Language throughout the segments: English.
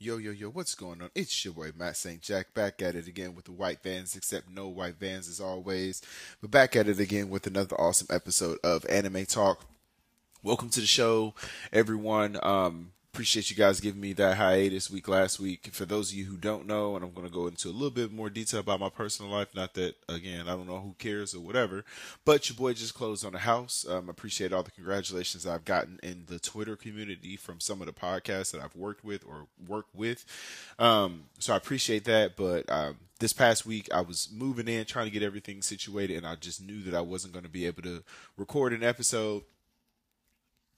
Yo, yo, yo, what's going on? It's your boy Matt St. Jack back at it again with the white vans, except no white vans as always. But back at it again with another awesome episode of Anime Talk. Welcome to the show, everyone. Um, appreciate you guys giving me that hiatus week last week. For those of you who don't know, and I'm going to go into a little bit more detail about my personal life. Not that, again, I don't know who cares or whatever, but your boy just closed on a house. Um, appreciate all the congratulations I've gotten in the Twitter community from some of the podcasts that I've worked with or worked with. Um, so I appreciate that. But um, this past week, I was moving in, trying to get everything situated, and I just knew that I wasn't going to be able to record an episode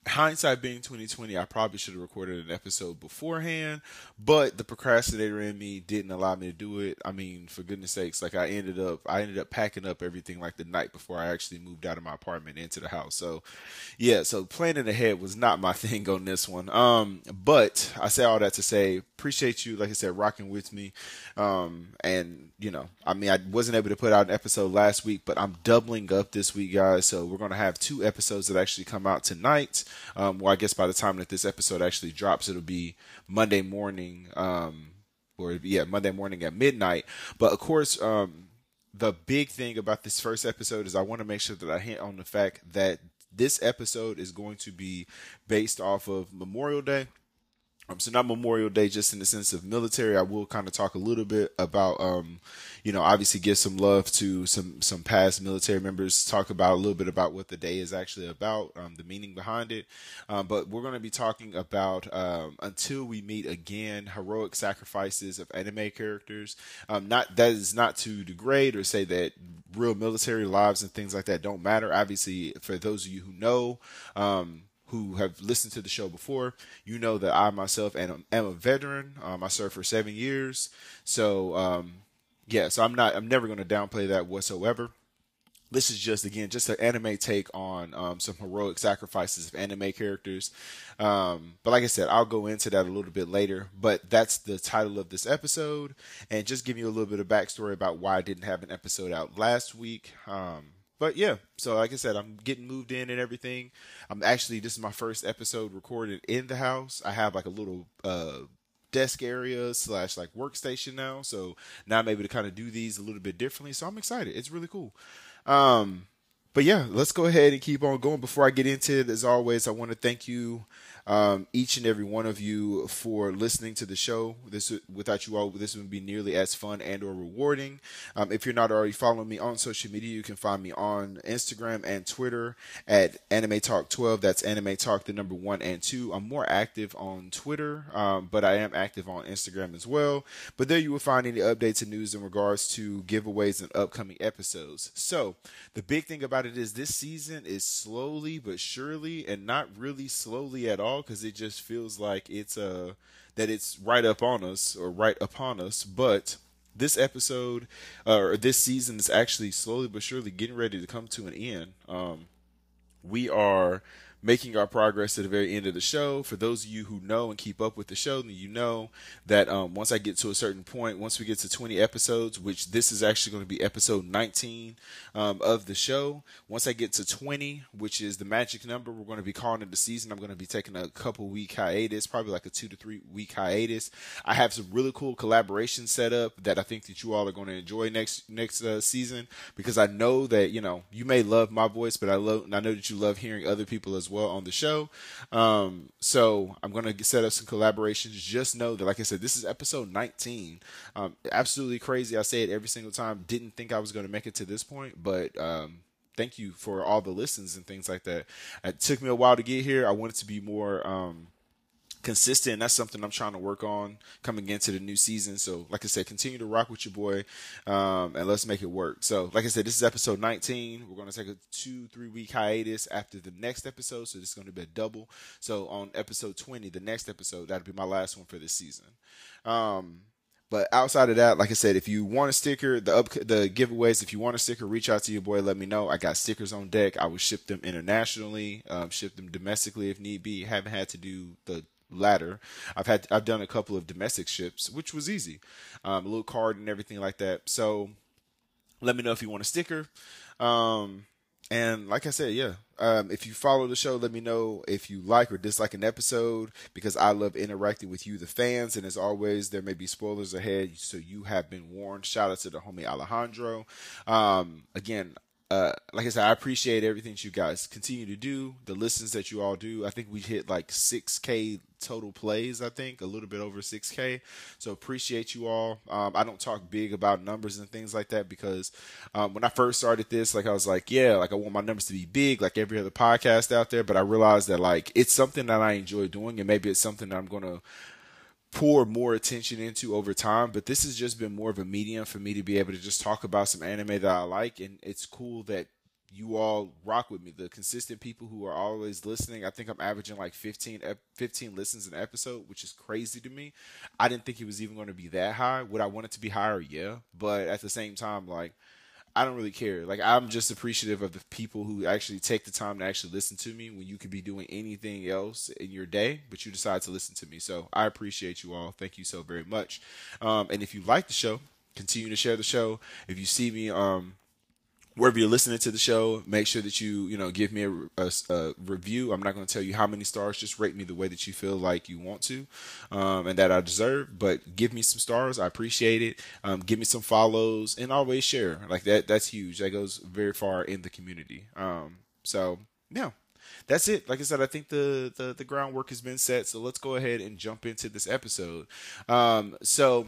hindsight being 2020 i probably should have recorded an episode beforehand but the procrastinator in me didn't allow me to do it. I mean for goodness sakes like i ended up i ended up packing up everything like the night before i actually moved out of my apartment into the house. So yeah so planning ahead was not my thing on this one. Um but i say all that to say appreciate you like i said rocking with me um and you know i mean i wasn't able to put out an episode last week but i'm doubling up this week guys so we're to have two episodes that actually come out tonight um, well, I guess by the time that this episode actually drops, it'll be Monday morning, um, or yeah, Monday morning at midnight. But of course, um, the big thing about this first episode is I want to make sure that I hint on the fact that this episode is going to be based off of Memorial Day. Um, so not Memorial Day, just in the sense of military. I will kind of talk a little bit about, um, you know, obviously give some love to some some past military members. Talk about a little bit about what the day is actually about, um, the meaning behind it. Um, but we're going to be talking about um, until we meet again, heroic sacrifices of anime characters. Um, not that is not to degrade or say that real military lives and things like that don't matter. Obviously, for those of you who know. Um, who have listened to the show before, you know that I myself am, am a veteran. Um, I served for seven years, so um, yeah. So I'm not. I'm never going to downplay that whatsoever. This is just again just an anime take on um, some heroic sacrifices of anime characters. Um, but like I said, I'll go into that a little bit later. But that's the title of this episode, and just give you a little bit of backstory about why I didn't have an episode out last week. But yeah, so like I said, I'm getting moved in and everything. I'm actually this is my first episode recorded in the house. I have like a little uh desk area slash like workstation now, so now I'm able to kind of do these a little bit differently. So I'm excited. It's really cool. Um, but yeah, let's go ahead and keep on going. Before I get into it, as always, I want to thank you um, each and every one of you for listening to the show. This without you all, this would be nearly as fun and or rewarding. Um, if you're not already following me on social media, you can find me on Instagram and Twitter at Anime Talk 12. That's Anime Talk the number one and two. I'm more active on Twitter, um, but I am active on Instagram as well. But there you will find any updates and news in regards to giveaways and upcoming episodes. So the big thing about it is this season is slowly but surely, and not really slowly at all because it just feels like it's uh that it's right up on us or right upon us. But this episode uh, or this season is actually slowly but surely getting ready to come to an end. Um, we are making our progress to the very end of the show. For those of you who know and keep up with the show, then you know that um, once I get to a certain point, once we get to 20 episodes, which this is actually going to be episode 19 um, of the show, once I get to 20, which is the magic number, we're going to be calling it the season. I'm going to be taking a couple week hiatus, probably like a two to three week hiatus. I have some really cool collaborations set up that I think that you all are going to enjoy next next uh, season because I know that you know you may love my voice, but I love I know that you love hearing other people as well on the show. Um, so I'm going to set up some collaborations. Just know that, like I said, this is episode 19. Um, absolutely crazy. I say it every single time. Didn't think I was going to make it to this point, but um, thank you for all the listens and things like that. It took me a while to get here. I wanted to be more. Um, consistent. That's something I'm trying to work on coming into the new season. So, like I said, continue to rock with your boy, um, and let's make it work. So, like I said, this is episode 19. We're going to take a two, three week hiatus after the next episode. So, this is going to be a double. So, on episode 20, the next episode, that'll be my last one for this season. Um, but outside of that, like I said, if you want a sticker, the up the giveaways, if you want a sticker, reach out to your boy. Let me know. I got stickers on deck. I will ship them internationally, um, ship them domestically if need be. Haven't had to do the latter. I've had I've done a couple of domestic ships, which was easy, um, a little card and everything like that. So let me know if you want a sticker. Um, and like I said, yeah, um, if you follow the show, let me know if you like or dislike an episode because I love interacting with you, the fans. And as always, there may be spoilers ahead, so you have been warned. Shout out to the homie Alejandro. Um, again, uh, like I said, I appreciate everything that you guys continue to do, the listens that you all do. I think we hit like 6K total plays, I think, a little bit over 6K. So appreciate you all. Um, I don't talk big about numbers and things like that because um, when I first started this, like I was like, yeah, like I want my numbers to be big, like every other podcast out there. But I realized that like it's something that I enjoy doing, and maybe it's something that I'm going to pour more attention into over time, but this has just been more of a medium for me to be able to just talk about some anime that I like, and it's cool that you all rock with me. The consistent people who are always listening. I think I'm averaging like 15, 15 listens an episode, which is crazy to me. I didn't think it was even going to be that high. Would I want it to be higher? Yeah, but at the same time, like I don't really care. Like I'm just appreciative of the people who actually take the time to actually listen to me when you could be doing anything else in your day, but you decide to listen to me. So I appreciate you all. Thank you so very much. Um, and if you like the show, continue to share the show. If you see me um, wherever you're listening to the show, make sure that you you know give me a, a, a review. I'm not going to tell you how many stars. Just rate me the way that you feel like you want to, um, and that I deserve. But give me some stars. I appreciate it. Um, give me some follows, and always share. Like that. That's huge. That goes very far in the community. Um, so yeah. That's it. Like I said, I think the, the, the groundwork has been set. So let's go ahead and jump into this episode. Um, so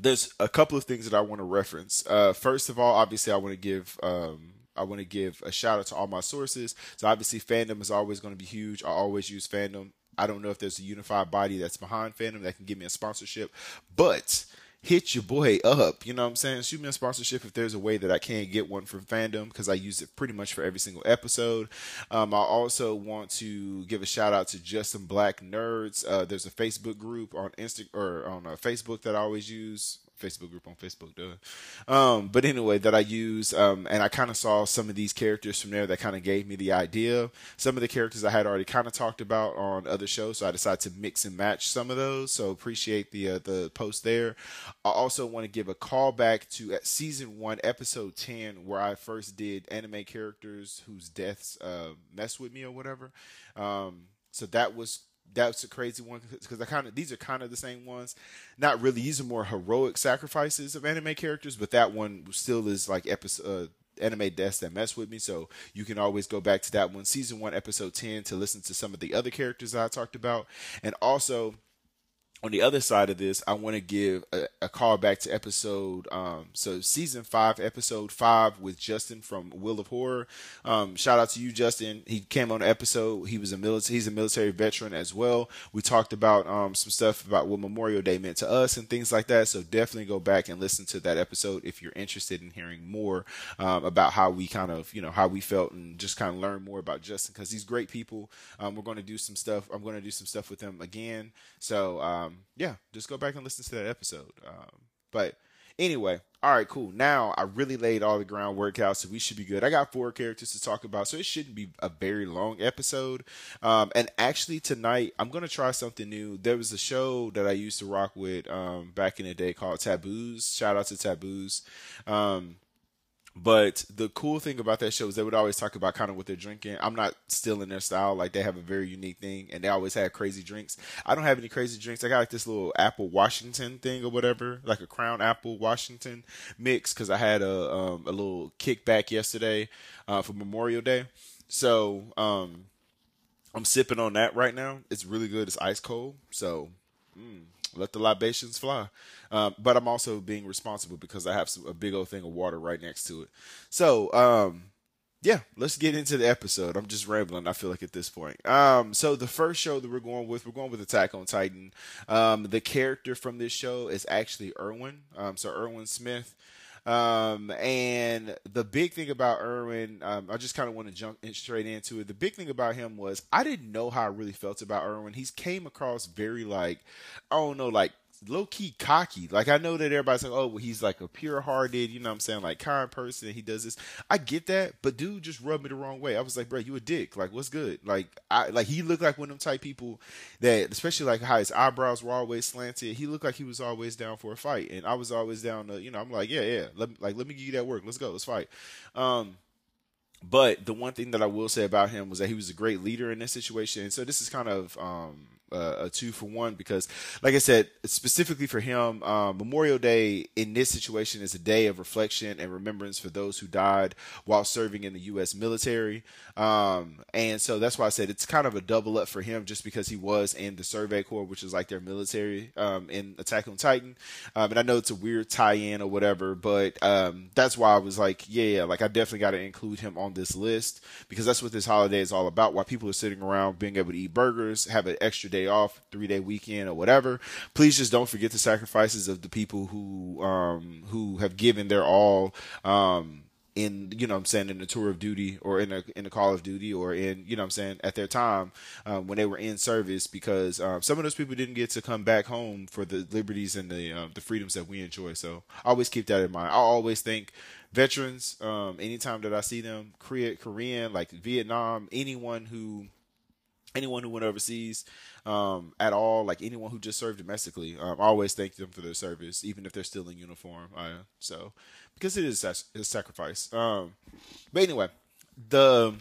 there's a couple of things that I want to reference. Uh, first of all, obviously, I want to give um, I want to give a shout out to all my sources. So obviously, fandom is always going to be huge. I always use fandom. I don't know if there's a unified body that's behind fandom that can give me a sponsorship, but hit your boy up. You know what I'm saying? Shoot me a sponsorship if there's a way that I can't get one from fandom because I use it pretty much for every single episode. Um, I also want to give a shout out to Just Some Black Nerds. Uh, there's a Facebook group on Insta or on uh, Facebook that I always use. Facebook group on Facebook, duh. Um, but anyway, that I use, um, and I kind of saw some of these characters from there that kind of gave me the idea. Some of the characters I had already kind of talked about on other shows, so I decided to mix and match some of those. So appreciate the uh, the post there. I also want to give a call back to at season one, episode ten, where I first did anime characters whose deaths uh, mess with me or whatever. Um, so that was that's a crazy one because I kind of these are kind of the same ones. Not really. These are more heroic sacrifices of anime characters, but that one still is like episode. Uh, anime deaths that mess with me so you can always go back to that one season one episode 10 to listen to some of the other characters i talked about and also on the other side of this, I want to give a, a, call back to episode, um, so season five, episode five with Justin from Will of Horror. Um, shout out to you, Justin. He came on the episode. He was a military, he's a military veteran as well. We talked about um, some stuff about what Memorial Day meant to us and things like that. So definitely go back and listen to that episode if you're interested in hearing more um, about how we kind of, you know, how we felt and just kind of learn more about Justin because he's great people. Um, we're going to do some stuff. I'm going to do some stuff with him again. So, um, yeah, just go back and listen to that episode. Um, but anyway, all right, cool. Now I really laid all the groundwork out, so we should be good. I got four characters to talk about, so it shouldn't be a very long episode. Um, and actually, tonight I'm gonna try something new. There was a show that I used to rock with um, back in the day called Taboos. Shout out to Taboos. Um, but the cool thing about that show is they would always talk about kind of what they're drinking. I'm not still in their style. Like they have a very unique thing and they always have crazy drinks. I don't have any crazy drinks. I got like this little apple Washington thing or whatever, like a crown apple Washington mix. Cause I had a, um, a little kickback yesterday, uh, for Memorial Day. So, um, I'm sipping on that right now. It's really good. It's ice cold. So, mm, let the libations fly. Um, but I'm also being responsible because I have some, a big old thing of water right next to it. So, um, yeah, let's get into the episode. I'm just rambling. I feel like at this point. Um, so the first show that we're going with, we're going with Attack on Titan. Um, the character from this show is actually Erwin. Um, so Erwin Smith. Um, and the big thing about Erwin, um, I just kind of want to jump straight into it. The big thing about him was I didn't know how I really felt about Erwin. He's came across very like, I don't know, like low key cocky. Like I know that everybody's like, oh, well, he's like a pure hearted, you know what I'm saying, like kind person. He does this. I get that, but dude just rubbed me the wrong way. I was like, bro, you a dick. Like, what's good? Like, I like he looked like one of them type people that, especially like how his eyebrows were always slanted. He looked like he was always down for a fight, and I was always down to, you know, I'm like, yeah, yeah, let like let me give you that work. Let's go, let's fight. Um, but the one thing that I will say about him was that he was a great leader in this situation. And so this is kind of um, uh, a two for one because, like I said, specifically for him, um, Memorial Day in this situation is a day of reflection and remembrance for those who died while serving in the U.S. military. Um, and so that's why I said it's kind of a double up for him just because he was in the Survey Corps, which is like their military um, in Attack on Titan. Um, and I know it's a weird tie in or whatever, but um, that's why I was like, yeah, yeah, like I definitely got to include him on this list because that's what this holiday is all about. Why people are sitting around being able to eat burgers, have an extra day day off, three day weekend, or whatever. Please just don't forget the sacrifices of the people who um, who have given their all. Um, in you know I'm saying in the tour of duty or in a in the call of duty or in you know I'm saying at their time um, when they were in service because um, some of those people didn't get to come back home for the liberties and the uh, the freedoms that we enjoy. So always keep that in mind. I always think veterans um, anytime that I see them, Korean, like Vietnam, anyone who anyone who went overseas um, at all, like anyone who just served domestically, um, I always thank them for their service, even if they're still in uniform. Uh, so, because it is a sacrifice. Um, but anyway, the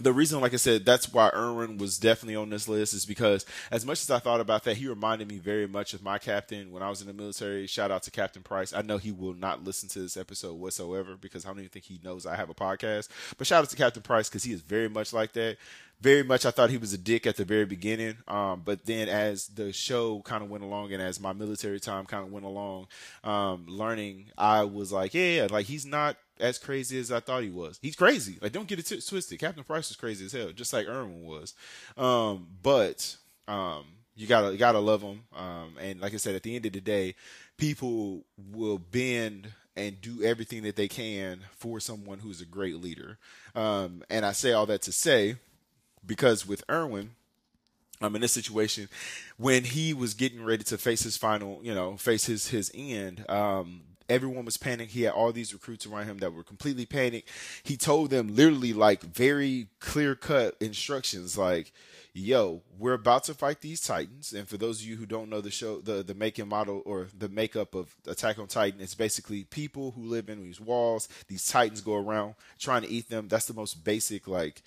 the reason, like I said, that's why Erwin was definitely on this list is because as much as I thought about that, he reminded me very much of my captain when I was in the military. Shout out to Captain Price. I know he will not listen to this episode whatsoever because I don't even think he knows I have a podcast. But shout out to Captain Price because he is very much like that. Very much, I thought he was a dick at the very beginning. Um, but then as the show kind of went along and as my military time kind of went along, um, learning, I was like, yeah, like he's not as crazy as I thought he was. He's crazy. Like, don't get it t- twisted. Captain Price was crazy as hell, just like Erwin was. Um, but um, you gotta you gotta love him. Um, and like I said, at the end of the day, people will bend and do everything that they can for someone who's a great leader. Um, and I say all that to say because with Erwin. Um, in this situation, when he was getting ready to face his final, you know, face his his end, um, Everyone was panicked. He had all these recruits around him that were completely panicked. He told them literally like very clear cut instructions like, yo, we're about to fight these Titans. And for those of you who don't know the show, the, the make and model or the makeup of Attack on Titan, it's basically people who live in these walls. These Titans go around trying to eat them. That's the most basic, like,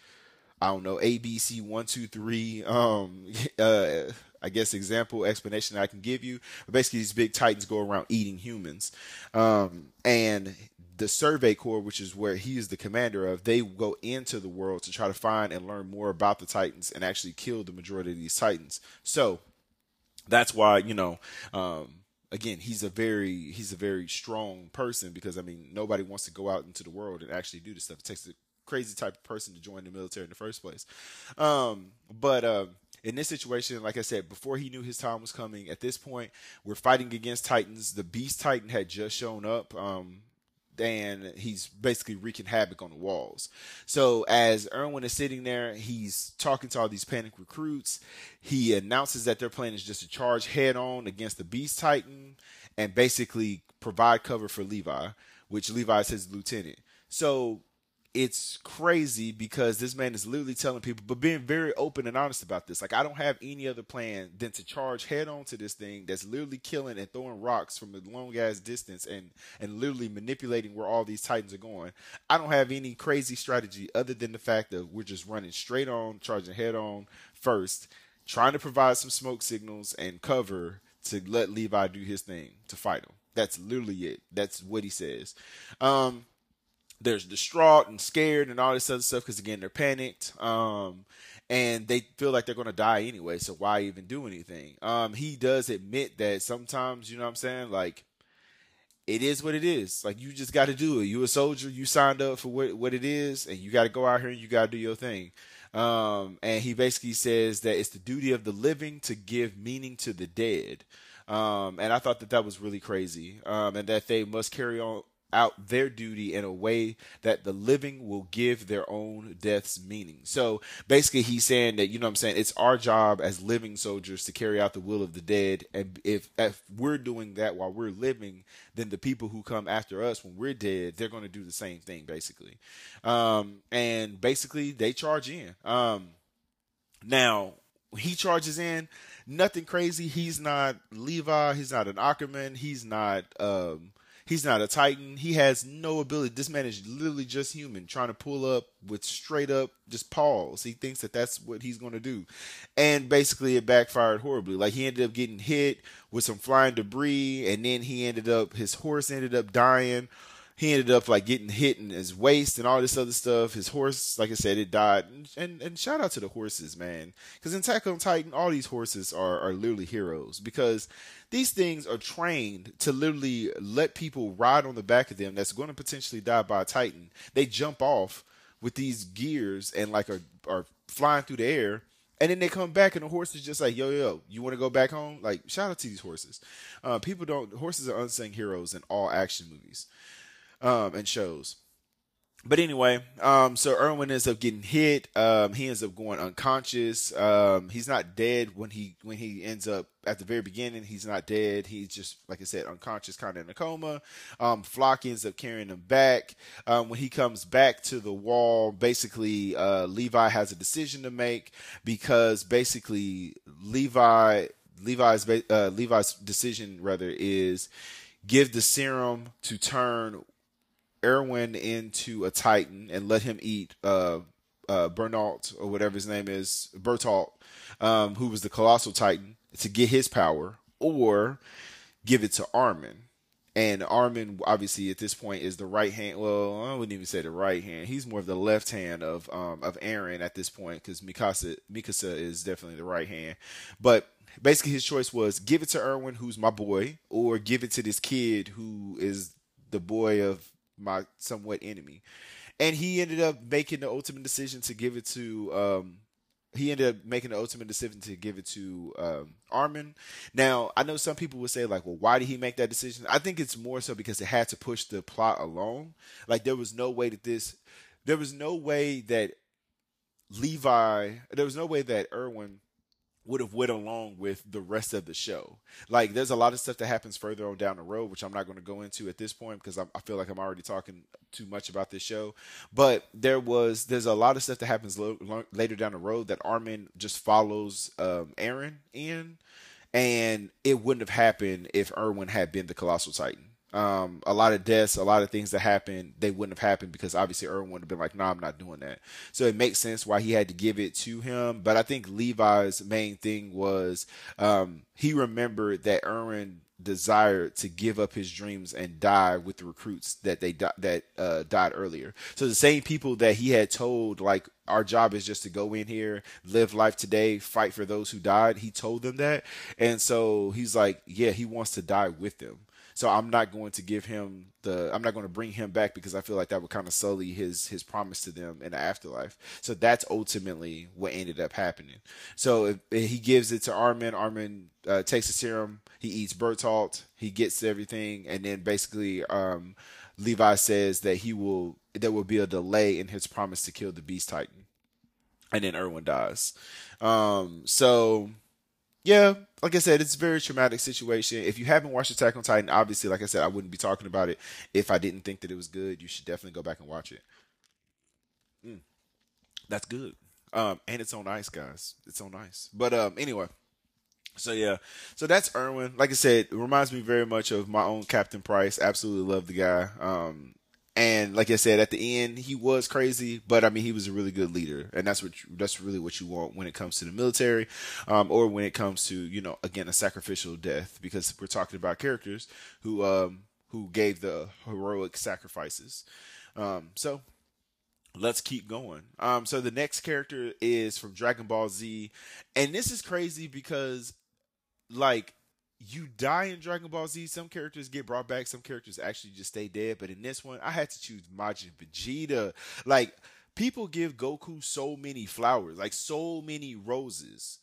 I don't know, A, B, C, one, two, three, um, uh, I guess example explanation I can give you. But basically, these big titans go around eating humans, um, and the Survey Corps, which is where he is the commander of, they go into the world to try to find and learn more about the Titans and actually kill the majority of these Titans. So that's why you know. Um, again, he's a very he's a very strong person because I mean nobody wants to go out into the world and actually do this stuff. It takes a crazy type of person to join the military in the first place. Um, but uh, in this situation, like I said, before he knew his time was coming, at this point, we're fighting against Titans. The Beast Titan had just shown up. Um, and he's basically wreaking havoc on the walls. So as Erwin is sitting there, he's talking to all these panic recruits. He announces that their plan is just to charge head on against the Beast Titan and basically provide cover for Levi, which Levi is his lieutenant. So it's crazy because this man is literally telling people, but being very open and honest about this. Like, I don't have any other plan than to charge head on to this thing that's literally killing and throwing rocks from a long ass distance and, and literally manipulating where all these Titans are going. I don't have any crazy strategy other than the fact that we're just running straight on, charging head on first, trying to provide some smoke signals and cover to let Levi do his thing to fight him. That's literally it. That's what he says. Um, there's distraught and scared and all this other stuff because again they're panicked um, and they feel like they're going to die anyway so why even do anything um, he does admit that sometimes you know what i'm saying like it is what it is. Like you just got to do it. You a soldier. You signed up for what what it is, and you got to go out here and you got to do your thing. Um, and he basically says that it's the duty of the living to give meaning to the dead. Um, and I thought that that was really crazy. Um, and that they must carry on out their duty in a way that the living will give their own deaths meaning. So basically, he's saying that, you know I'm saying, it's our job as living soldiers to carry out the will of the dead. And if, if we're doing that while we're living, then the people who come after us when we're dead, they're going to do the same thing, basically. Um, and basically, they charge in. Um, now, he charges in nothing crazy. He's not Levi. He's not an Ackerman. He's not um, He's not a Titan. He has no ability. This man is literally just human, trying to pull up with straight up just paws. He thinks that that's what he's going to do. And basically, it backfired horribly. Like, he ended up getting hit with some flying debris, and then he ended up, his horse ended up dying he ended up like getting hit in his waist and all this other stuff. His horse, like I said, it died. And and, shout out to the horses, man. Because in Attack on Titan, all these horses are are literally heroes because these things are trained to literally let people ride on the back of them that's going to potentially die by a Titan. They jump off with these gears and like are are flying through the air. And then they come back, and the horse is just like, yo, yo, you want to go back home? Like, shout out to these horses. Uh, people don't, horses are unsung heroes in all action movies um, and shows. But anyway, um, so Erwin ends up getting hit. Um, he ends up going unconscious. Um, he's not dead when he when he ends up at the very beginning. He's not dead. He's just like I said, unconscious, kind of in a coma. Um, Floch ends up carrying him back. Um, when he comes back to the wall, basically uh, Levi has a decision to make because basically Levi Levi's uh, Levi's decision rather is give the serum to turn Erwin into a Titan and let him eat uh, uh, or whatever his name is, Bertolt, um, who was the colossal Titan, to get his power, or give it to Armin. And Armin, obviously, at this point, is the right hand. Well, I wouldn't even say the right hand. He's more of the left hand of um, of Eren at this point, because Mikasa Mikasa is definitely the right hand. But basically, his choice was give it to Erwin, who's my boy, or give it to this kid who is the boy of my somewhat enemy. And he ended up making the ultimate decision to give it to um, he ended up making the ultimate decision to give it to um, Armin. Now, I know some people would say like, "Well, why did he make that decision?" I think it's more so because it had to push the plot along. Like, there was no way that this, there was no way that Levi, there was no way that Erwin would have went along with the rest of the show. Like, there's a lot of stuff that happens further on down the road, which I'm not going to go into at this point because I, I feel like I'm already talking too much about this show. But there was, there's a lot of stuff that happens lo- lo- later down the road that Armin just follows um, Eren in, and it wouldn't have happened if Erwin had been the Colossal Titan um, a lot of deaths, a lot of things that happened, they wouldn't have happened because obviously Erwin would have been like, "No, nah, I'm not doing that." So it makes sense why he had to give it to him. But I think Levi's main thing was um, he remembered that Erwin desired to give up his dreams and die with the recruits that they di- that uh, died earlier. So the same people that he had told like our job is just to go in here, live life today, fight for those who died. He told them that, and so he's like, yeah, he wants to die with them. So I'm not going to give him the I'm not going to bring him back because I feel like that would kind of sully his his promise to them in the afterlife. So that's ultimately what ended up happening. So if, if he gives it to Armin. Armin uh, takes the serum. He eats Bertolt. He gets everything, and then basically um, Levi says that he will there will be a delay in his promise to kill the Beast Titan, and then Erwin dies. Um, so yeah, like I said, it's a very traumatic situation. If you haven't watched Attack on Titan, obviously, like I said, I wouldn't be talking about it if I didn't think that it was good. You should definitely go back and watch it. Mm, that's good. Um, and it's on ice, guys. It's on ice. But um, anyway, so yeah, so that's Erwin. Like I said, it reminds me very much of my own Captain Price. Absolutely love the guy. Um, and like I said, at the end, he was crazy, but I mean, he was a really good leader, and that's what you, that's really what you want when it comes to the military, um, or when it comes to you know again a sacrificial death, because we're talking about characters who um, who gave the heroic sacrifices. Um, so let's keep going. Um, so the next character is from Dragon Ball Z, and this is crazy because like you die in Dragon Ball Z. Some characters get brought back. Some characters actually just stay dead. But in this one, I had to choose Majin Vegeta. Like people give Goku so many flowers, like so many roses.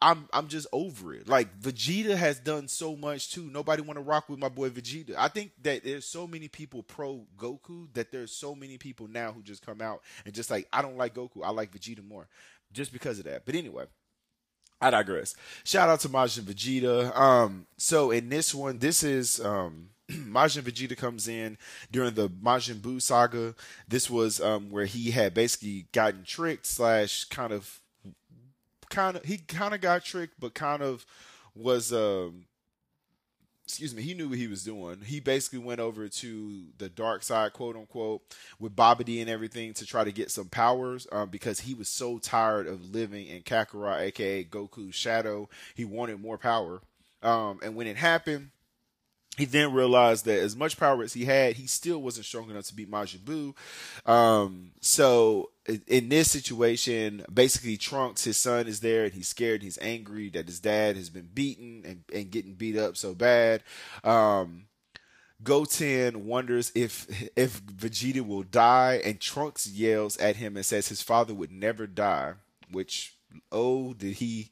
I'm I'm just over it. Like Vegeta has done so much too. Nobody want to rock with my boy Vegeta. I think that there's so many people pro Goku that there's so many people now who just come out and just like I don't like Goku. I like Vegeta more, just because of that. But anyway, I digress. Shout out to Majin Vegeta. Um, so in this one, this is um Majin Vegeta comes in during the Majin Buu saga. This was um where he had basically gotten tricked slash kind of kind of he kind of got tricked, but kind of was um excuse me, he knew what he was doing. He basically went over to the dark side, quote unquote, with Babidi and everything to try to get some powers um, because he was so tired of living in Kakarot, aka Goku's shadow. He wanted more power. Um, and when it happened, he then realized that as much power as he had, he still wasn't strong enough to beat Majin Buu. Um, so in this situation, basically Trunks, his son, is there and he's scared. He's angry that his dad has been beaten and, and getting beat up so bad. Um, Goten wonders if if Vegeta will die, and Trunks yells at him and says his father would never die. Which oh, did he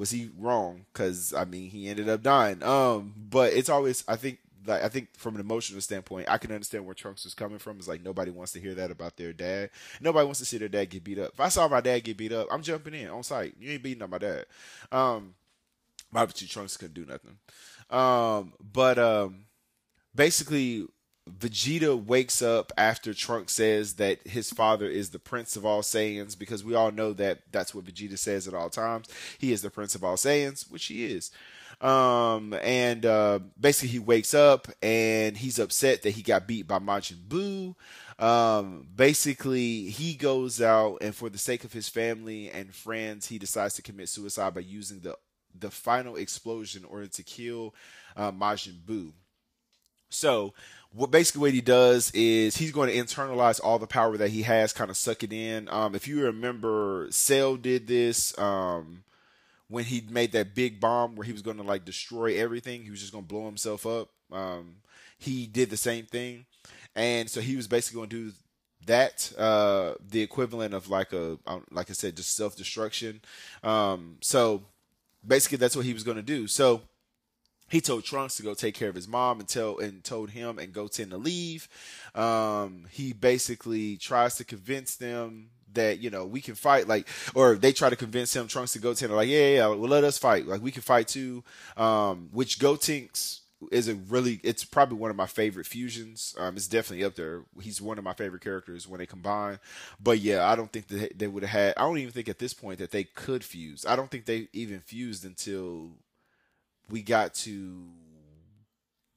was he wrong? Because I mean, he ended up dying. Um, but it's always I think like I think from an emotional standpoint, I can understand where Trunks is coming from. It's like nobody wants to hear that about their dad. Nobody wants to see their dad get beat up. If I saw my dad get beat up, I'm jumping in on sight. You ain't beating up my dad. Um, obviously Trunks couldn't do nothing. Um, but um, basically Vegeta wakes up after Trunks says that his father is the prince of all Saiyans because we all know that that's what Vegeta says at all times. He is the prince of all Saiyans, which he is. Um, and uh, basically, he wakes up and he's upset that he got beat by Majin Buu. Um, basically, he goes out and for the sake of his family and friends, he decides to commit suicide by using the the final explosion in order to kill uh, Majin Buu. So what basically what he does is he's going to internalize all the power that he has, kind of suck it in. Um, if you remember, Cell did this um, when he made that big bomb where he was going to like destroy everything. He was just going to blow himself up. Um, he did the same thing, and so he was basically going to do that uh, the equivalent of like a like I said, just self destruction. Um, so basically, that's what he was going to do. So he told Trunks to go take care of his mom and tell and told him and Goten to leave. Um, he basically tries to convince them that you know we can fight like or they try to convince him Trunks to Goten are like yeah yeah, yeah well let us fight. Like we can fight too. Um, which Gotenks is a really it's probably one of my favorite fusions. Um, it's definitely up there. He's one of my favorite characters when they combine. But yeah I don't think that they would have had I don't even think at this point that they could fuse. I don't think they even fused until we got to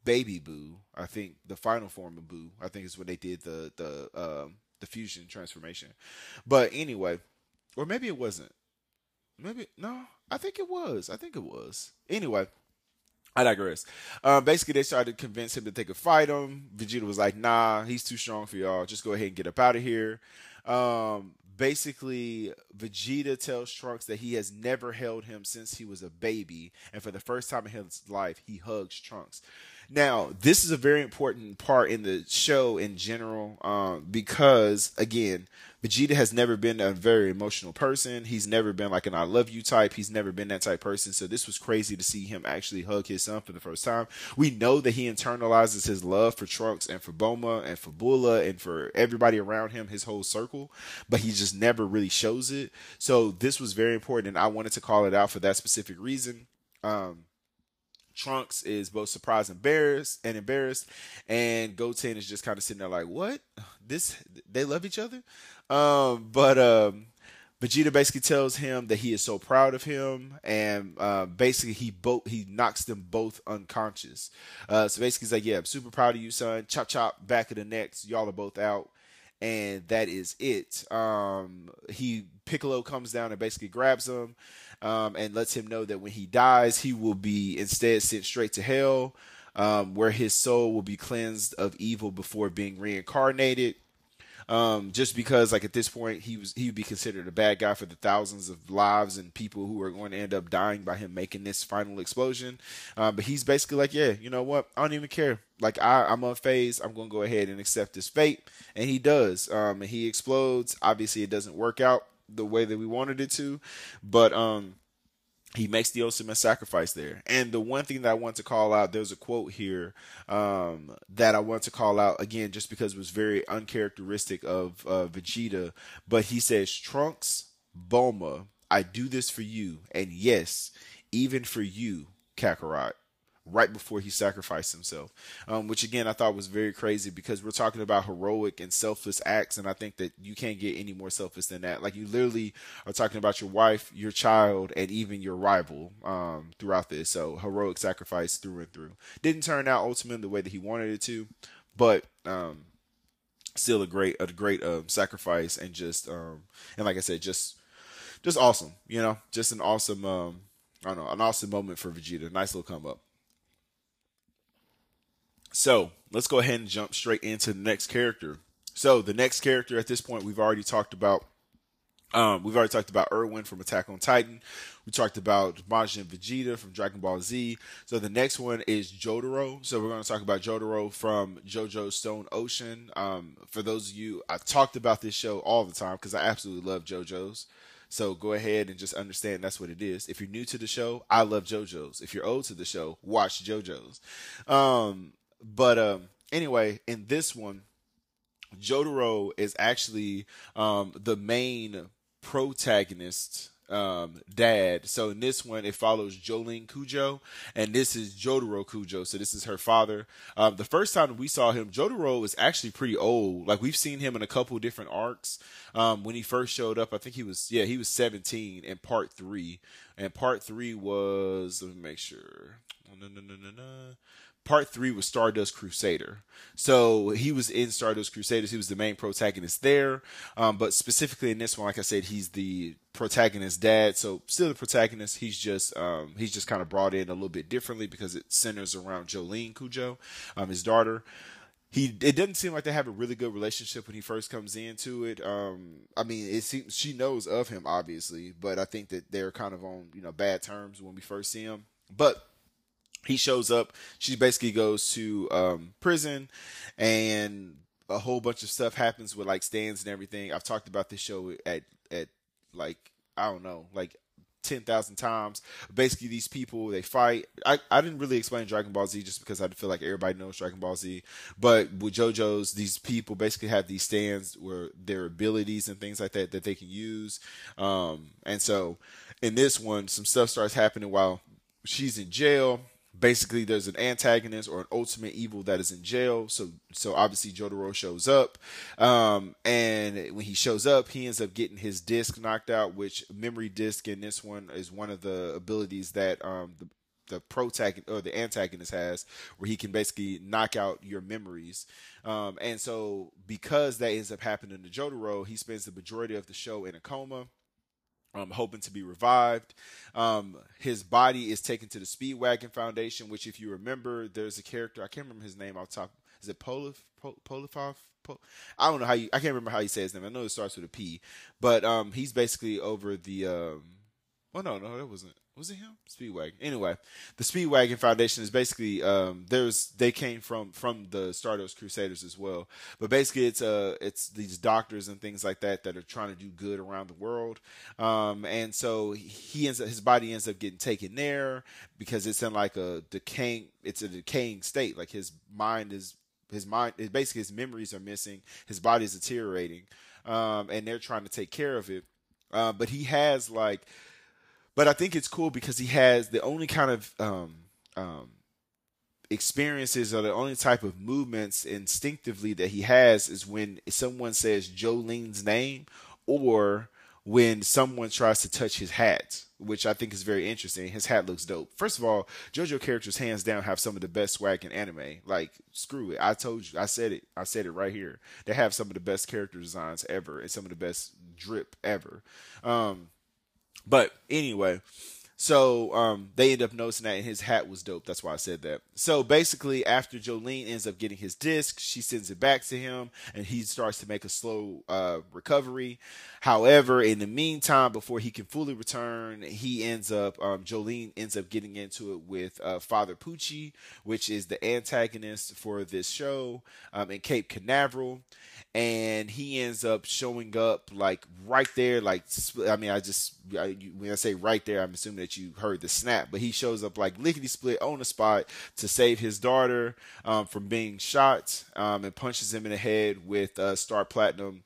Baby Buu. I think the final form of Buu. I think is when they did the the um, the fusion transformation. But anyway, or maybe it wasn't. Maybe no. I think it was. I think it was. Anyway. I digress. Um, basically, they started to convince him that they could fight him. Vegeta was like, "Nah, he's too strong for y'all. Just go ahead and get up out of here." Um, basically Vegeta tells Trunks that he has never held him since he was a baby, and for the first time in his life, he hugs Trunks. Now, this is a very important part in the show in general um, because, again, Vegeta has never been a very emotional person. He's never been like an I love you type. He's never been that type person. So this was crazy to see him actually hug his son for the first time. We know that he internalizes his love for Trunks and for Bulma and for Bulla and for everybody around him, his whole circle, but he just never really shows it. So this was very important and I wanted to call it out for that specific reason. Um, Trunks is both surprised and embarrassed and embarrassed, and Goten is just kind of sitting there like, "What? This? They love each other?" Um, but um, Vegeta basically tells him that he is so proud of him, and uh, basically he both he knocks them both unconscious. Uh, so basically he's like, "Yeah, I'm super proud of you, son. Chop chop, back of the necks. Y'all are both out." And that is it. Um, he Piccolo comes down and basically grabs him um, and lets him know that when he dies, he will be instead sent straight to hell, um, where his soul will be cleansed of evil before being reincarnated. Um, just because like at this point he was he would be considered a bad guy for the thousands of lives and people who are going to end up dying by him making this final explosion. Uh, but he's basically like, yeah, you know what? I don't even care. Like I, I'm unfazed. I'm going to go ahead and accept this fate, and he does. Um, and he explodes. Obviously, it doesn't work out the way that we wanted it to, but um he makes the ultimate sacrifice there. And the one thing that I want to call out, there's a quote here um, that I want to call out again, just because it was very uncharacteristic of uh, Vegeta. But he says, Trunks, Bulma, I do this for you. And yes, even for you, Kakarot right before he sacrificed himself, um, which again I thought was very crazy because we're talking about heroic and selfless acts, and I think that you can't get any more selfless than that. Like you literally are talking about your wife, your child, and even your rival um, throughout this. So heroic sacrifice through and through. Didn't turn out ultimately the way that he wanted it to, but um, still a great a great um, sacrifice and just um, and like I said, just just awesome. You know, just an awesome. Um, I don't know, an awesome moment for Vegeta. Nice little come up. So let's go ahead and jump straight into the next character. So the next character at this point we've already talked about. Um, we've already talked about Erwin from Attack on Titan. We talked about Majin Vegeta from Dragon Ball Z. So the next one is Jotaro. So we're going to talk about Jotaro from JoJo Stone Ocean. Um, for those of you, I talked about this show all the time because I absolutely love JoJo's. So go ahead and just understand that's what it is. If you're new to the show, I love JoJo's. If you're old to the show, watch JoJo's. Um, but um, anyway, in this one, Jotaro is actually um, the main protagonist um, dad. So in this one, it follows Jolyne Kujo, and this is Jotaro Kujo. So this is her father. Um, the first time we saw him, Jotaro was actually pretty old. Like we've seen him in a couple different arcs. Um, when he first showed up, I think he was yeah he was 17 in part three, and part three was let me make sure. No, no, no, no, no part three was Stardust Crusader. So he was in Stardust Crusaders. He was the main protagonist there. Um, but specifically in this one, like I said, he's the protagonist dad. So still the protagonist. He's just um, he's just kind of brought in a little bit differently because it centers around Jolyne Kujo, um, his daughter. He it doesn't seem like they have a really good relationship when he first comes into it. Um, I mean, it seems she knows of him obviously, but I think that they're kind of on you know bad terms when we first see him. But he shows up. She basically goes to um, prison, and a whole bunch of stuff happens with like stands and everything. I've talked about this show at at like I don't know, like ten thousand times. Basically, these people they fight. I, I didn't really explain Dragon Ball Z just because I feel like everybody knows Dragon Ball Z. But with JoJo's, these people basically have these stands where their abilities and things like that that they can use. Um, and so in this one, some stuff starts happening while she's in jail basically there's an antagonist or an ultimate evil that is in jail. So so obviously Jotaro shows up, um, and when he shows up, he ends up getting his disc knocked out. Which memory disc in this one is one of the abilities that um, the the protagonist or the antagonist has, where he can basically knock out your memories. Um, and so because that ends up happening to Jotaro, he spends the majority of the show in a coma um, hoping to be revived. Um, his body is taken to the Speedwagon Foundation, which, if you remember, there's a character I can't remember his name. I'll talk. Is it Polif? Polifov? Pol- I don't know how you. I can't remember how he says his name. I know it starts with a P, but um, he's basically over the. Well, no, no, that wasn't was it him? Speedwagon. Anyway, the Speedwagon Foundation is basically um, there's they came from from the Stardust Crusaders as well, but basically it's uh it's these doctors and things like that that are trying to do good around the world, um, and so he ends up, his body ends up getting taken there because it's in like a decaying it's a decaying state. Like his mind is his mind is basically his memories are missing. His body is deteriorating, um, and they're trying to take care of it, uh, but he has like but I think it's cool because he has the only kind of um, um, experiences or the only type of movements instinctively that he has is when someone says Jolyne's name or when someone tries to touch his hat, which I think is very interesting. His hat looks dope. First of all, JoJo characters hands down have some of the best swag in anime. Like, screw it. I told you. I said it. I said it right here. They have some of the best character designs ever and some of the best drip ever. Um, but anyway, So um, they end up noticing that, and his hat was dope. That's why I said that. So basically, after Jolyne ends up getting his disc, she sends it back to him, and he starts to make a slow uh, recovery. However, in the meantime, before he can fully return, he ends up um, Jolyne ends up getting into it with uh, Father Pucci, which is the antagonist for this show um, in Cape Canaveral and he ends up showing up like right there like i mean i just I, when i say right there i'm assuming that you heard the snap but he shows up like lickety split on the spot to save his daughter um, from being shot um, and punches him in the head with uh, star platinum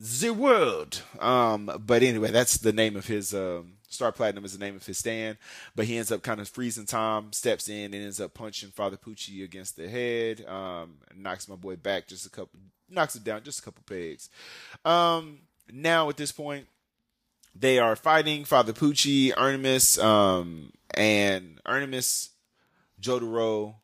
the world. Um, but anyway that's the name of his um, Star Platinum is the name of his stand, but he ends up kind of freezing time, steps in, and ends up punching Father Pucci against the head, um, knocks my boy back just a couple, knocks it down just a couple pegs. Um, now at this point, they are fighting Father Pucci, Ernemus, um, and Ernemus Jotaro,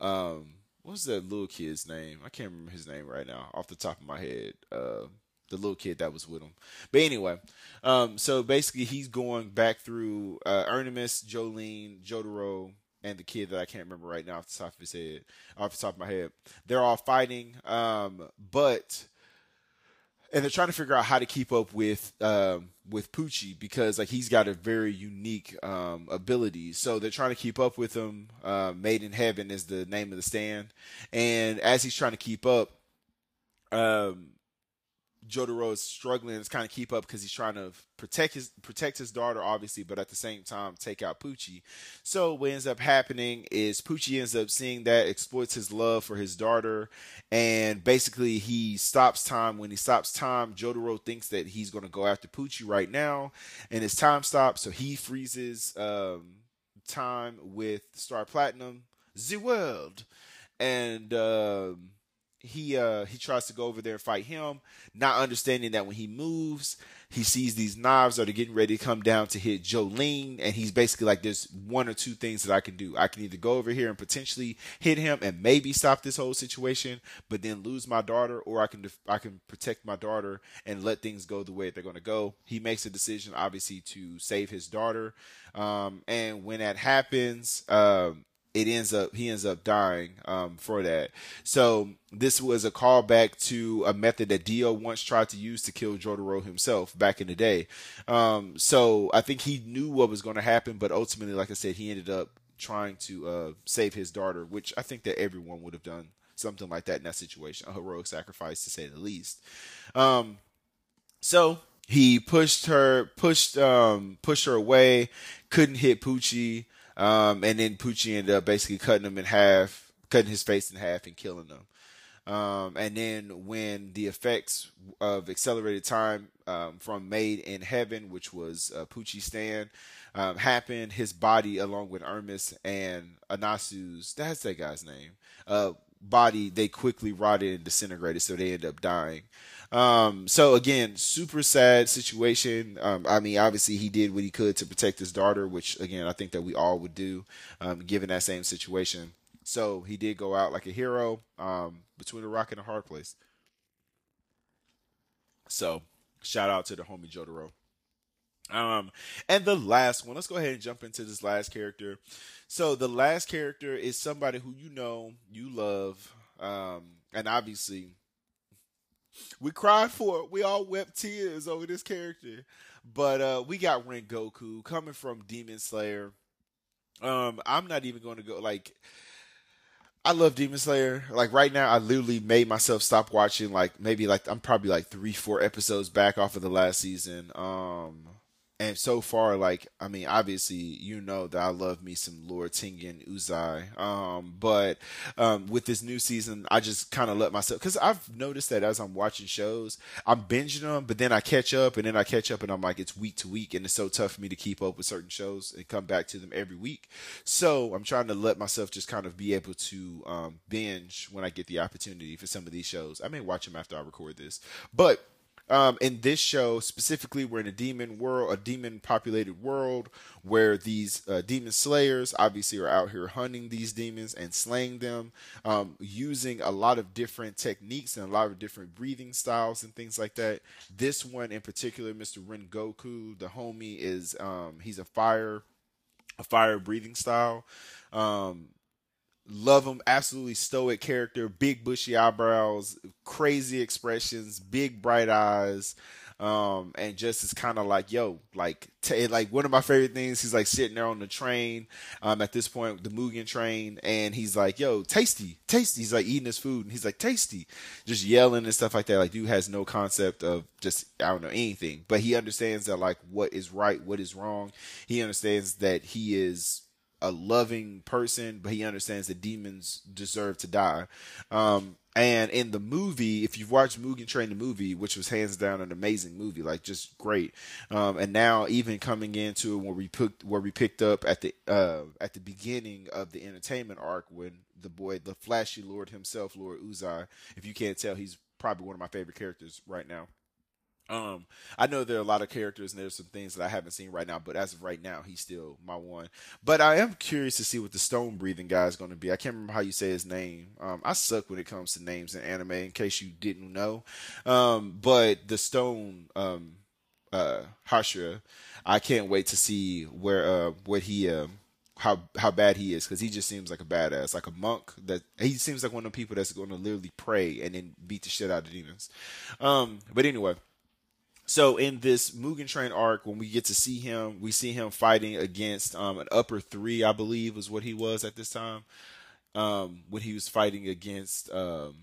um, what's that little kid's name? I can't remember his name right now off the top of my head. Uh, the little kid that was with him. But anyway, um, so basically he's going back through uh, Artemis, Jolyne, Jotaro, and the kid that I can't remember right now off the top of his head, off the top of my head. They're all fighting, um, but and they're trying to figure out how to keep up with um, with Pucci because like he's got a very unique um, ability. So they're trying to keep up with him. Uh, Made in Heaven is the name of the stand, and as he's trying to keep up, um, Jotaro is struggling to kind of keep up because he's trying to protect his protect his daughter, obviously, but at the same time take out Pucci. So what ends up happening is Pucci ends up seeing that, exploits his love for his daughter, and basically he stops time. When he stops time, Jotaro thinks that he's going to go after Pucci right now, and his time stops, so he freezes um, time with Star Platinum, the world, and. Um, he uh he tries to go over there and fight him, not understanding that when he moves, he sees these knives that are getting ready to come down to hit Jolyne, and he's basically like, "There's one or two things that I can do. I can either go over here and potentially hit him and maybe stop this whole situation, but then lose my daughter, or I can def- I can protect my daughter and let things go the way they're going to go." He makes a decision, obviously, to save his daughter, um, and when that happens, um, it ends up he ends up dying um, for that. So this was a callback to a method that Dio once tried to use to kill Jotaro himself back in the day. Um, so I think he knew what was going to happen, but ultimately, like I said, he ended up trying to uh, save his daughter, which I think that everyone would have done something like that in that situation, a heroic sacrifice to say the least. Um, so he pushed her, pushed um, pushed her away, couldn't hit Pucci. Um, and then Pucci ended up basically cutting him in half, cutting his face in half and killing him. Um, and then when the effects of accelerated time um, from Made in Heaven, which was uh, Pucci Stan, um, happened, his body, along with Hermes and Anasui's, that's that guy's name, uh, body, they quickly rotted and disintegrated, so they end up dying. Um, so again, super sad situation. Um, I mean, obviously he did what he could to protect his daughter, which again, I think that we all would do, um, given that same situation. So he did go out like a hero, um, between a rock and a hard place. So shout out to the homie Jotaro. Um, and the last one, let's go ahead and jump into this last character. So the last character is somebody who you know, you love, um, and obviously we cried for it. We all wept tears over this character. But uh, we got Rengoku coming from Demon Slayer. Um, I'm not even going to go like. I love Demon Slayer. Like right now, I literally made myself stop watching. Like maybe like I'm probably like three, four episodes back off of the last season. Um, and so far, like I mean, obviously, you know that I love me some Lord Tengen Uzui. Um, but um, with this new season, I just kind of let myself because I've noticed that as I'm watching shows, I'm binging them, but then I catch up, and then I catch up, and I'm like, it's week to week, and it's so tough for me to keep up with certain shows and come back to them every week. So I'm trying to let myself just kind of be able to um, binge when I get the opportunity for some of these shows. I may watch them after I record this, but um, in this show, specifically, we're in a demon world, a demon populated world where these uh, demon slayers obviously are out here hunting these demons and slaying them um, using a lot of different techniques and a lot of different breathing styles and things like that. This one in particular, Mr. Rengoku, the homie, is um, he's a fire a fire breathing style. Um, love him, absolutely stoic character, big bushy eyebrows, crazy expressions, big bright eyes. Um, and just is kind of like, yo, like, t- like one of my favorite things. He's like sitting there on the train, um, at this point, the Mugen train, and he's like, yo, tasty, tasty. He's like eating his food, and he's like, tasty, just yelling and stuff like that. Like, dude has no concept of just, I don't know, anything, but he understands that, like, what is right, what is wrong. He understands that he is a loving person, but he understands that demons deserve to die. Um, and in the movie, if you've watched Mugen Train the movie, which was hands down an amazing movie, like just great. Um, and now even coming into where we picked where we picked up at the uh, at the beginning of the entertainment arc when the boy, the flashy lord himself, Lord Uzui. If you can't tell, he's probably one of my favorite characters right now. Um, I know there are a lot of characters and there's some things that I haven't seen right now, but as of right now, he's still my one. But I am curious to see what the stone breathing guy is going to be. I can't remember how you say his name. Um, I suck when it comes to names in anime, in case you didn't know. Um, but the stone, um, uh, Hashira, I can't wait to see where, uh, what he, um, how how bad he is because he just seems like a badass, like a monk. That he seems like one of the people that's going to literally pray and then beat the shit out of demons. Um, but anyway, so in this Mugen Train arc, when we get to see him, we see him fighting against um, an upper three, I believe, was what he was at this time. Um, when he was fighting against um,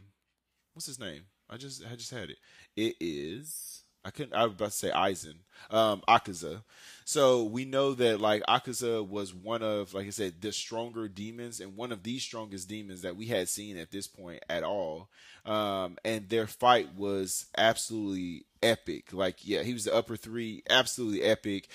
what's his name? I just I just had it. It is I couldn't I was about to say Aizen. Um, Akaza. So we know that like Akaza was one of, like I said, the stronger demons and one of the strongest demons that we had seen at this point at all. Um, and their fight was absolutely epic. Like, yeah, he was the upper three, absolutely epic.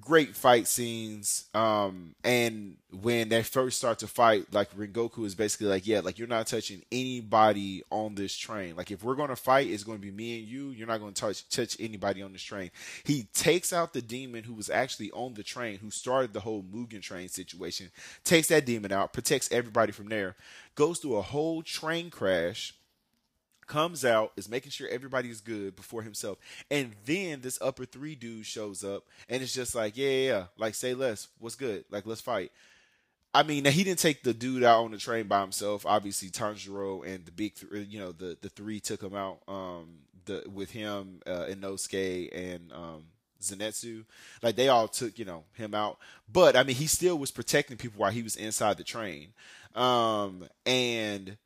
Great fight scenes. Um, and when they first start to fight, like Rengoku is basically like, yeah, like you're not touching anybody on this train. Like if we're gonna fight, it's gonna be me and you. You're not gonna touch touch anybody on this train. He takes out the demon who was actually on the train, who started the whole Mugen train situation. Takes that demon out, protects everybody from there. Goes through a whole train crash comes out, is making sure everybody's good before himself. And then this upper three dude shows up and it's just like, yeah, yeah, yeah. like say less. What's good? Like let's fight. I mean, he didn't take the dude out on the train by himself. Obviously, Tanjiro and the big, you know, the the three took him out. Um, the with him, uh, Inosuke and um, Zenitsu, like they all took you know him out. But I mean, he still was protecting people while he was inside the train. Um, and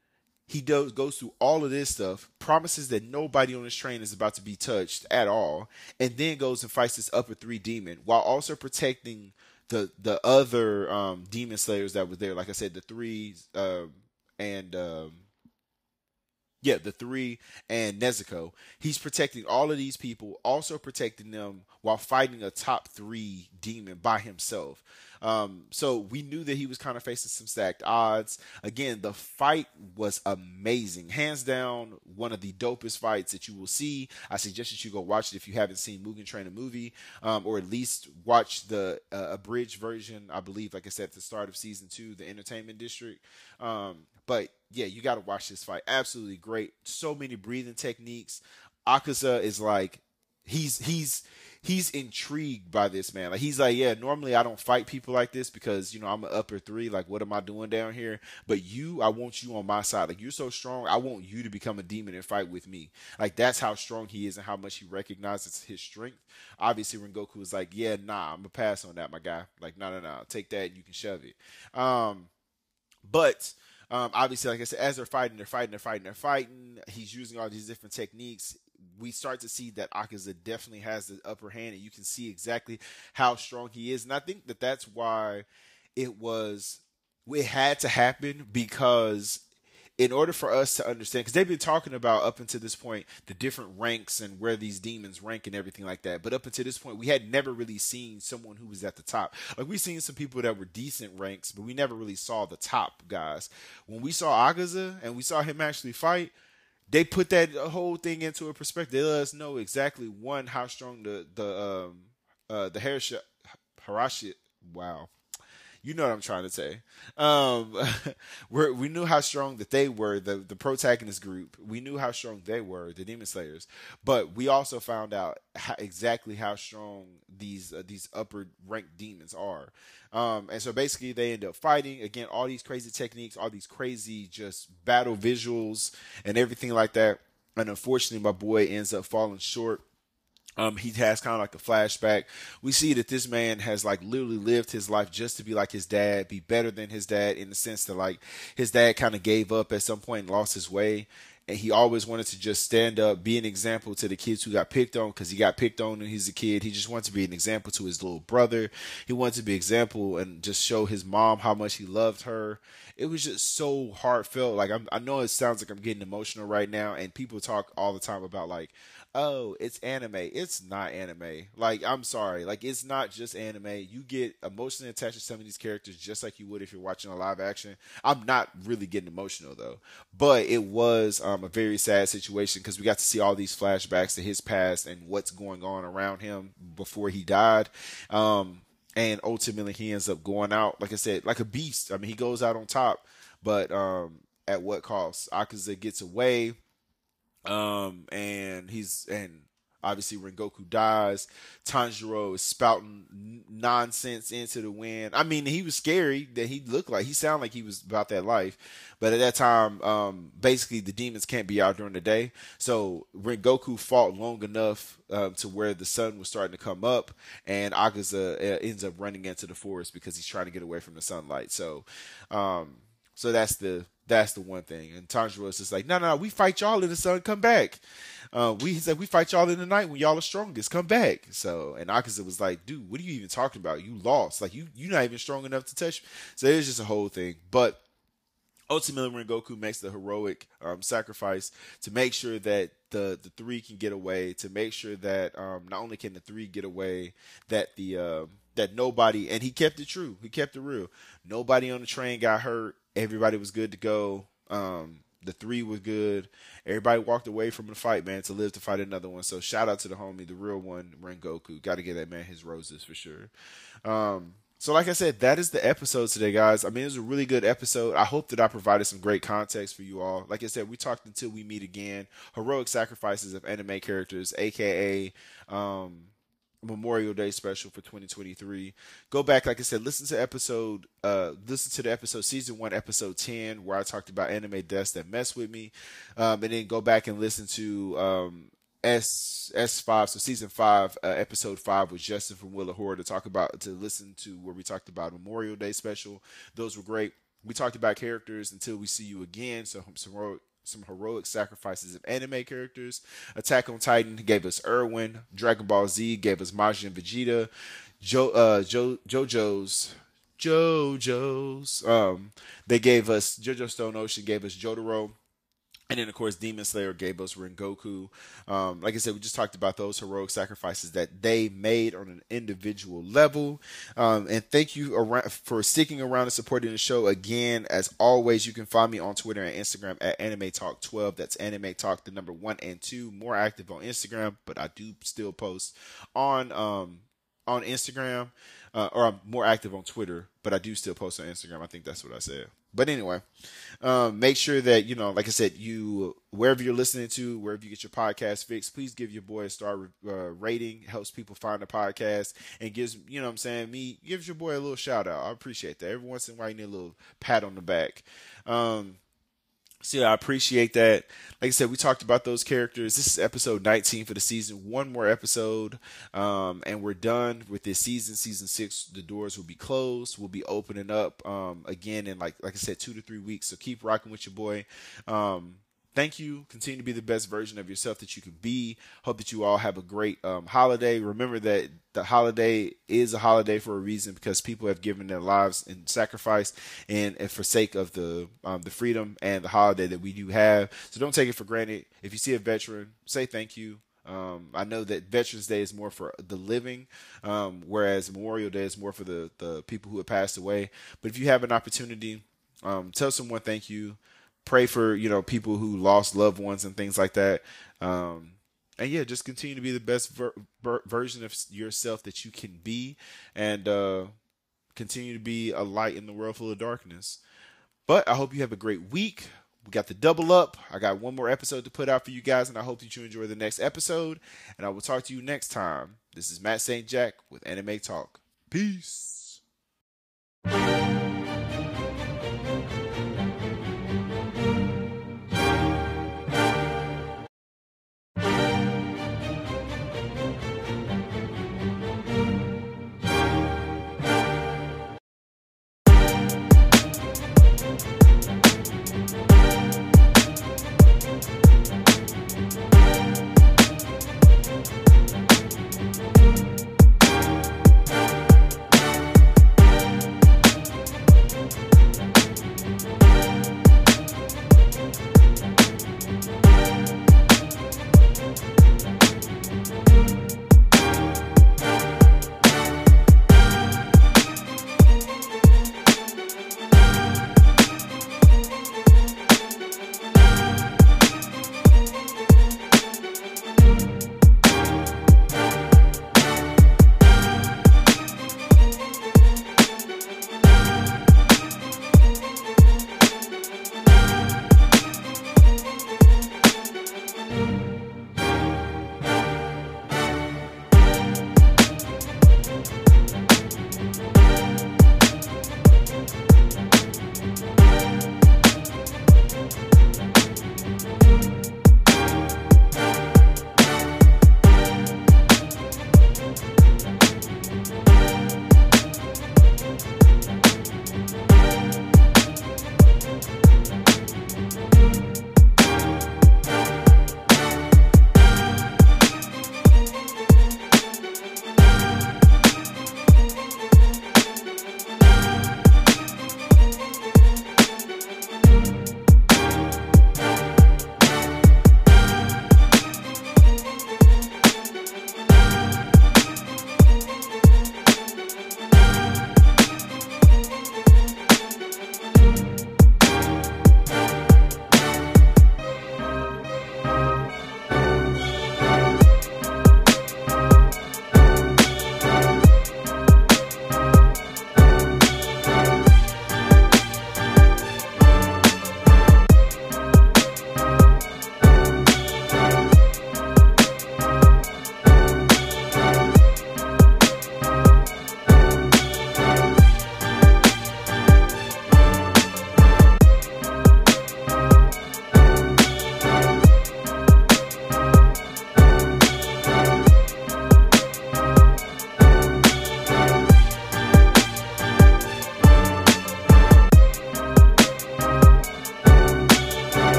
he does goes through all of this stuff, promises that nobody on this train is about to be touched at all, and then goes and fights this upper three demon while also protecting the the other um, demon slayers that were there. Like I said, the three um, and um, yeah, the three and Nezuko. He's protecting all of these people, also protecting them while fighting a top three demon by himself. Um, so we knew that he was kind of facing some stacked odds. Again, the fight was amazing. Hands down, one of the dopest fights that you will see. I suggest that you go watch it if you haven't seen Mugen Train, a movie, um, or at least watch the uh, abridged version. I believe, like I said, at the start of season two, the Entertainment District. Um, but yeah, you got to watch this fight. Absolutely great. So many breathing techniques. Akaza is like he's he's he's intrigued by this man. Like he's like, yeah, normally I don't fight people like this because you know I'm an upper three. Like, what am I doing down here? But you, I want you on my side. Like you're so strong, I want you to become a demon and fight with me. Like that's how strong he is and how much he recognizes his strength. Obviously, Rengoku was like, yeah, nah, I'm gonna pass on that, my guy. Like, no, no, no, take that. You can shove it. Um, but. Um, obviously, like I said, as they're fighting, they're fighting, they're fighting, they're fighting. He's using all these different techniques we start to see that Akaza definitely has the upper hand, and you can see exactly how strong he is. And I think that that's why it was it had to happen because in order for us to understand, because they've been talking about up until this point the different ranks and where these demons rank and everything like that. But up until this point, we had never really seen someone who was at the top. Like we've seen some people that were decent ranks, but we never really saw the top guys. When we saw Akaza and we saw him actually fight, they put that whole thing into a perspective. They let us know exactly one how strong the the um uh the Harashi Harashi wow you know what I'm trying to say. Um, we knew how strong that they were, the the protagonist group. We knew how strong they were, the Demon Slayers. But we also found out how, exactly how strong these uh, these upper ranked demons are. Um, and so basically, they end up fighting again. All these crazy techniques, all these crazy just battle visuals, and everything like that. And unfortunately, my boy ends up falling short um, he has kind of like a flashback. We see that this man has like literally lived his life just to be like his dad, be better than his dad in the sense that like his dad kind of gave up at some point and lost his way. And he always wanted to just stand up, be an example to the kids who got picked on because he got picked on when he's a kid. He just wanted to be an example to his little brother. He wanted to be an example and just show his mom how much he loved her. It was just so heartfelt. Like I'm, I know it sounds like I'm getting emotional right now, and people talk all the time about like, oh, it's anime. It's not anime. Like, I'm sorry. Like, it's not just anime. You get emotionally attached to some of these characters just like you would if you're watching a live action. I'm not really getting emotional though, but it was um, a very sad situation because we got to see all these flashbacks to his past and what's going on around him before he died. Um, and ultimately, he ends up going out, like I said, like a beast. I mean, he goes out on top, but um, at what cost? Akaza gets away um, and he's and obviously Rengoku dies. Tanjiro is spouting nonsense into the wind. I mean, he was scary that he looked like he sounded like he was about that life, but at that time, um, basically the demons can't be out during the day. So Rengoku fought long enough um, to where the sun was starting to come up, and Akaza uh, ends up running into the forest because he's trying to get away from the sunlight. So, um, so that's the that's the one thing. And Tanjiro is just like, no, no, we fight y'all in the sun. Come back. Uh, we said we fight y'all in the night when y'all are strongest. Come back. So and Akaza was like, dude, what are you even talking about? You lost. Like you you're not even strong enough to touch. So it was just a whole thing. But ultimately, Rengoku makes the heroic um, sacrifice to make sure that the the three can get away. To make sure that um, not only can the three get away, that the uh, that nobody and he kept it true. He kept it real. Nobody on the train got hurt everybody was good to go. Um, the three was good. Everybody walked away from the fight, man, to live to fight another one. So shout out to the homie, the real one, Rengoku. Got to get that man his roses for sure. Um, so like I said, that is the episode today, guys. I mean, it was a really good episode. I hope that I provided some great context for you all. Like I said, we talked until we meet again. Heroic sacrifices of anime characters, aka um, Memorial Day special for 2023. Go back, like I said, listen to episode, uh, listen to the episode, season one, episode 10, where I talked about anime deaths that mess with me. Um, and then go back and listen to, um, S S5, so season five, uh, episode five with Justin from of Horror to talk about, to listen to where we talked about Memorial Day special. Those were great. We talked about characters until we see you again. So heroic some heroic sacrifices of anime characters. Attack on Titan gave us Erwin. Dragon Ball Z gave us Majin Vegeta. Jo, uh, jo, JoJo's JoJo's. Um, they gave us JoJo Stone Ocean gave us Jotaro. And then, of course, Demon Slayer gave us Rengoku. Um, like I said, we just talked about those heroic sacrifices that they made on an individual level. Um, and thank you around, for sticking around and supporting the show. Again, as always, you can find me on Twitter and Instagram at Anime Talk 12. That's Anime Talk, the number one and two. More active on Instagram, but I do still post on um, on Instagram uh, or I'm more active on Twitter, but I do still post on Instagram. I think that's what I said. But anyway, um, make sure that you know, like I said, you wherever you're listening to, wherever you get your podcast fixed, please give your boy a star uh, rating. Helps people find the podcast and gives you know, what I'm saying me gives your boy a little shout out. I appreciate that. Every once in a while, you need a little pat on the back. Um, so I appreciate that. Like I said, we talked about those characters. This is episode 19 for the season. One more episode, um, and we're done with this season. Season six, the doors will be closed. We'll be opening up um, again in like like I said, two to three weeks. So keep rocking with your boy. Um, thank you. Continue to be the best version of yourself that you can be. Hope that you all have a great um, holiday. Remember that the holiday is a holiday for a reason because people have given their lives in sacrifice and, and for sake of the um, the freedom and the holiday that we do have. So don't take it for granted. If you see a veteran, say thank you. Um, I know that Veterans Day is more for the living, um, whereas Memorial Day is more for the, the people who have passed away. But if you have an opportunity, um, tell someone thank you pray for you know people who lost loved ones and things like that. Um, and yeah, just continue to be the best ver- ver- version of yourself that you can be, and uh, continue to be a light in the world full of darkness. But I hope you have a great week. We got the double up. I got one more episode to put out for you guys, and I hope that you enjoy the next episode. And I will talk to you next time. This is Matt St. Jack with Anime Talk. Peace.